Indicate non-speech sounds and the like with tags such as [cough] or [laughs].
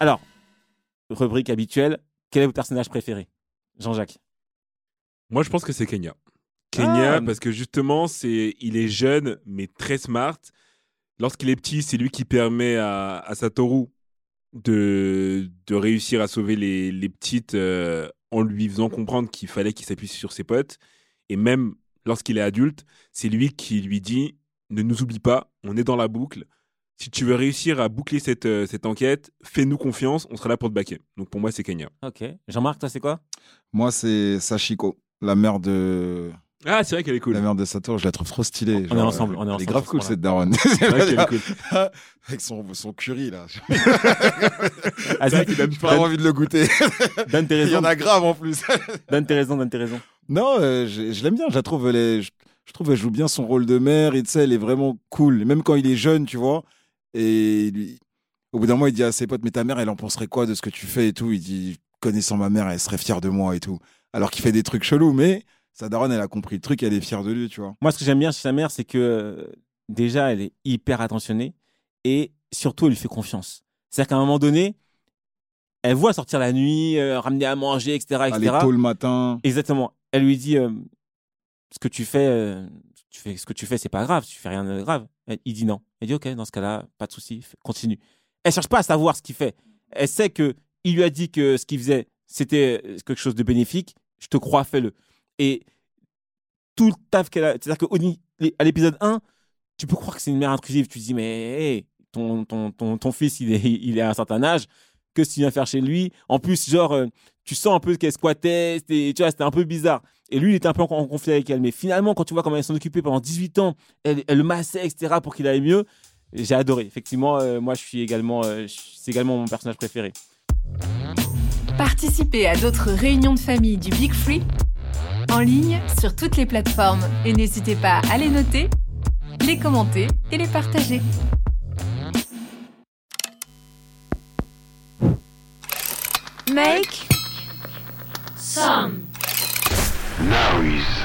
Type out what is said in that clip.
Alors, rubrique habituelle, quel est votre personnage préféré? Jean-Jacques. Moi, je pense que c'est Kenya. Kenya, Ah. parce que justement, c'est, il est jeune, mais très smart. Lorsqu'il est petit, c'est lui qui permet à, à Satoru de, de réussir à sauver les, les petites euh, en lui faisant comprendre qu'il fallait qu'il s'appuie sur ses potes. Et même lorsqu'il est adulte, c'est lui qui lui dit Ne nous oublie pas, on est dans la boucle. Si tu veux réussir à boucler cette, euh, cette enquête, fais-nous confiance, on sera là pour te baquer. Donc pour moi, c'est Kenya. Ok. Jean-Marc, toi, c'est quoi? Moi, c'est Sachiko, la mère de Ah, c'est vrai qu'elle est cool. la mère de Satoru. Je la trouve trop stylée. On est ensemble, on est Elle ensemble est grave cool cette daronne. C'est vrai qu'elle est cool. [laughs] Avec son, son curry là. Ah, [laughs] C'est vrai qu'il donne J'ai pas envie de le goûter. [laughs] Donne tes Il y en a grave en plus. Donne tes raisons, donne tes raisons. Non, euh, je, je l'aime bien. Je la trouve, elle est- je, je trouve, elle joue bien son rôle de mère. Et tu sais, elle est vraiment cool. Même quand il est jeune, tu vois. Et lui, au bout d'un moment, il dit à ses potes, mais ta mère, elle en penserait quoi de ce que tu fais et tout? Il dit, connaissant ma mère, elle serait fière de moi et tout. Alors qu'il fait des trucs chelous, mais sa daronne, elle a compris le truc, elle est fière de lui, tu vois. Moi, ce que j'aime bien chez sa mère, c'est que euh, déjà, elle est hyper attentionnée et surtout, elle lui fait confiance. C'est-à-dire qu'à un moment donné, elle voit sortir la nuit, euh, ramener à manger, etc. Elle est etc. tôt le matin. Exactement. Elle lui dit euh, ce que tu fais, tu fais, ce que tu fais, c'est pas grave. Tu fais rien de grave. Il dit non. Elle dit ok, dans ce cas-là, pas de souci, continue. Elle cherche pas à savoir ce qu'il fait. Elle sait que il lui a dit que ce qu'il faisait, c'était euh, quelque chose de bénéfique. Je te crois, fais-le. Et tout le taf qu'elle a, c'est-à-dire qu'à l'épisode 1, tu peux croire que c'est une mère intrusive. Tu te dis mais ton, ton, ton, ton fils, il est, il est à un certain âge. Que tu viens faire chez lui En plus, genre, euh, tu sens un peu qu'elle squattait, tu vois, c'était un peu bizarre. Et lui, il était un peu en, en conflit avec elle. Mais finalement, quand tu vois comment elle s'en occupait pendant 18 ans, elle, elle le massait, etc., pour qu'il aille mieux, j'ai adoré. Effectivement, euh, moi, je suis également, euh, c'est également mon personnage préféré. Participez à d'autres réunions de famille du Big Free en ligne sur toutes les plateformes et n'hésitez pas à les noter, les commenter et les partager. Make Now he's